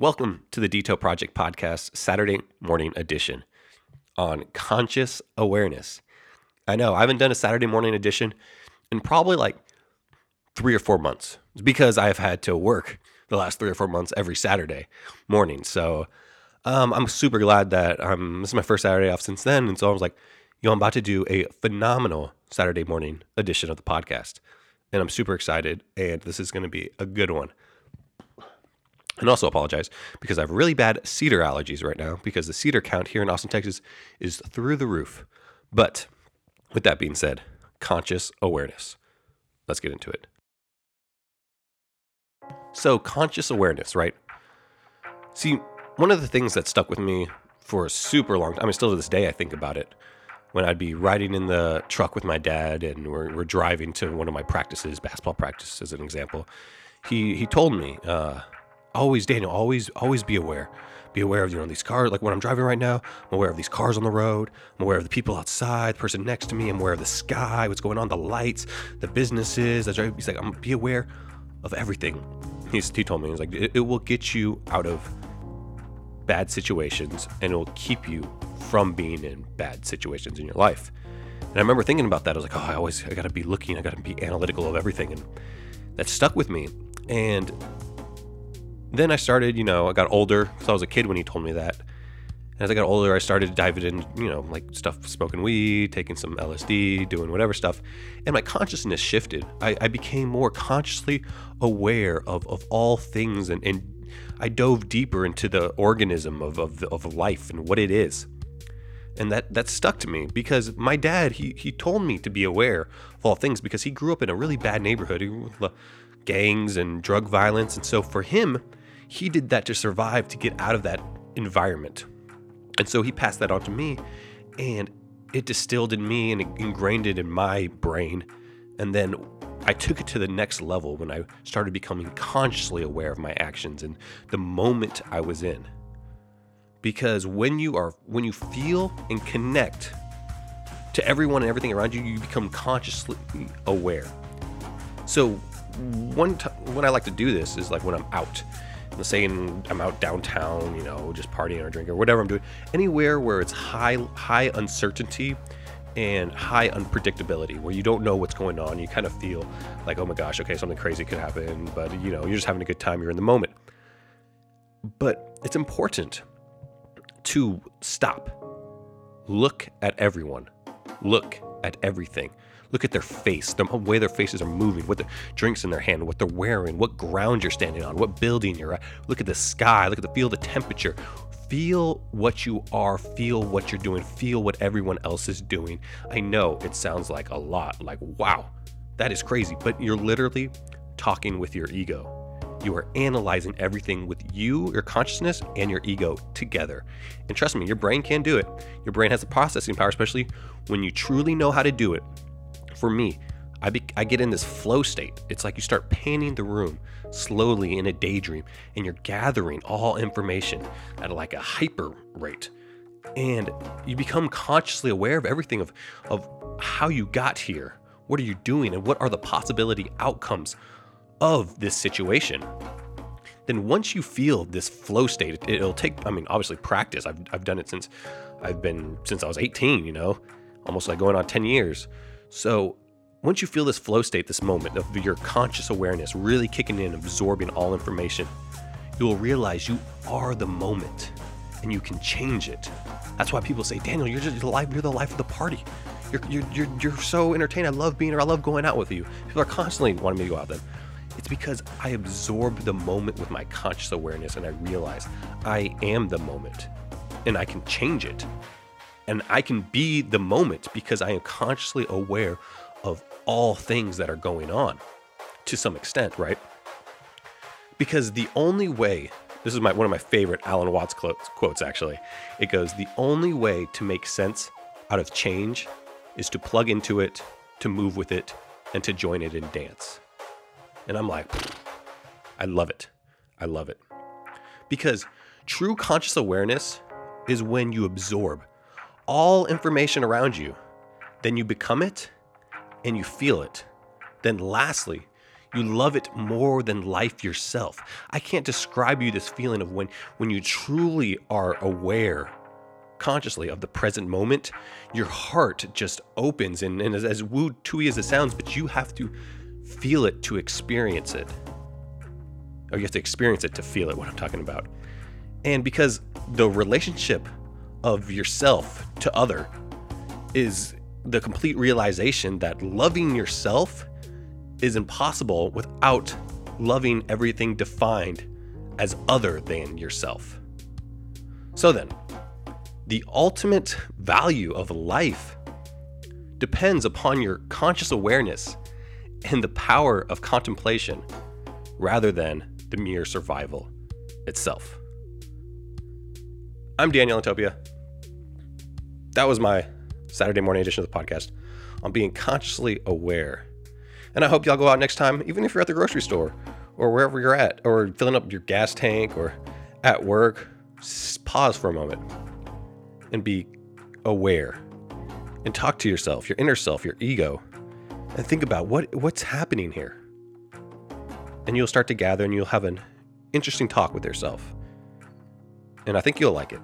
Welcome to the Detail Project Podcast, Saturday morning edition on conscious awareness. I know I haven't done a Saturday morning edition in probably like three or four months it's because I've had to work the last three or four months every Saturday morning. So um, I'm super glad that um, this is my first Saturday off since then. And so I was like, yo, I'm about to do a phenomenal Saturday morning edition of the podcast. And I'm super excited. And this is going to be a good one. And also apologize because I have really bad cedar allergies right now because the cedar count here in Austin, Texas is through the roof. But with that being said, conscious awareness. Let's get into it. So, conscious awareness, right? See, one of the things that stuck with me for a super long time, I mean, still to this day, I think about it. When I'd be riding in the truck with my dad and we're, we're driving to one of my practices, basketball practice as an example, he, he told me, uh, always, Daniel, always, always be aware. Be aware of, you know, these cars. Like when I'm driving right now, I'm aware of these cars on the road. I'm aware of the people outside, the person next to me. I'm aware of the sky, what's going on, the lights, the businesses. He's like, I'm be aware of everything. He's, he told me, he's like, it, it will get you out of bad situations and it will keep you from being in bad situations in your life. And I remember thinking about that. I was like, oh, I always, I got to be looking, I got to be analytical of everything. And that stuck with me. And then I started, you know, I got older because I was a kid when he told me that. And as I got older, I started diving in, you know, like stuff, smoking weed, taking some LSD, doing whatever stuff. And my consciousness shifted. I, I became more consciously aware of, of all things and, and I dove deeper into the organism of, of, of life and what it is. And that, that stuck to me because my dad, he, he told me to be aware of all things because he grew up in a really bad neighborhood, with gangs and drug violence. And so for him, he did that to survive, to get out of that environment. And so he passed that on to me, and it distilled in me and ingrained it in my brain. And then I took it to the next level when I started becoming consciously aware of my actions and the moment I was in. Because when you are when you feel and connect to everyone and everything around you, you become consciously aware. So one time when I like to do this is like when I'm out let's say I'm out downtown, you know, just partying or drinking or whatever I'm doing, anywhere where it's high high uncertainty and high unpredictability, where you don't know what's going on, you kind of feel like, oh my gosh, okay, something crazy could happen, but you know, you're just having a good time, you're in the moment. But it's important to stop, look at everyone, look at everything Look at their face, the way their faces are moving, what the drinks in their hand, what they're wearing, what ground you're standing on, what building you're at. Look at the sky, look at the feel the temperature. Feel what you are, feel what you're doing, feel what everyone else is doing. I know it sounds like a lot, like wow, that is crazy, but you're literally talking with your ego. You are analyzing everything with you, your consciousness, and your ego together. And trust me, your brain can do it. Your brain has the processing power, especially when you truly know how to do it for me, I, be, I get in this flow state. It's like you start painting the room slowly in a daydream, and you're gathering all information at like a hyper rate. And you become consciously aware of everything of, of how you got here. What are you doing? And what are the possibility outcomes of this situation? Then once you feel this flow state, it, will take, I mean, obviously practice. I've, I've done it since I've been, since I was 18, you know, almost like going on 10 years. So, once you feel this flow state, this moment of your conscious awareness really kicking in, absorbing all information, you will realize you are the moment and you can change it. That's why people say, Daniel, you're just the life, you're the life of the party. You're, you're, you're, you're so entertained. I love being here. I love going out with you. People are constantly wanting me to go out then. It's because I absorb the moment with my conscious awareness and I realize I am the moment and I can change it and I can be the moment because I am consciously aware of all things that are going on to some extent, right? Because the only way, this is my one of my favorite Alan Watts quotes actually. It goes, "The only way to make sense out of change is to plug into it, to move with it, and to join it in dance." And I'm like, I love it. I love it. Because true conscious awareness is when you absorb all information around you. Then you become it and you feel it. Then, lastly, You love it more than life yourself. I can't describe you this feeling of when when you truly are aware consciously of the present moment, your heart just opens and, and as, as woo tui as it sounds, but you have to feel it to experience it. Or you have to experience it to feel it, what I'm talking about. And because the relationship of yourself to other is the complete realization that loving yourself is impossible without loving everything defined as other than yourself. So then, the ultimate value of life depends upon your conscious awareness and the power of contemplation rather than the mere survival itself. I'm Daniel Antopia. That was my Saturday morning edition of the podcast on being consciously aware. And I hope y'all go out next time, even if you're at the grocery store or wherever you're at, or filling up your gas tank or at work. Pause for a moment and be aware and talk to yourself, your inner self, your ego, and think about what what's happening here. And you'll start to gather and you'll have an interesting talk with yourself. And I think you'll like it.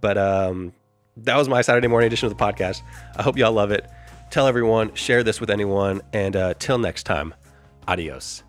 But um, that was my Saturday morning edition of the podcast. I hope y'all love it. Tell everyone, share this with anyone, and uh, till next time, adios.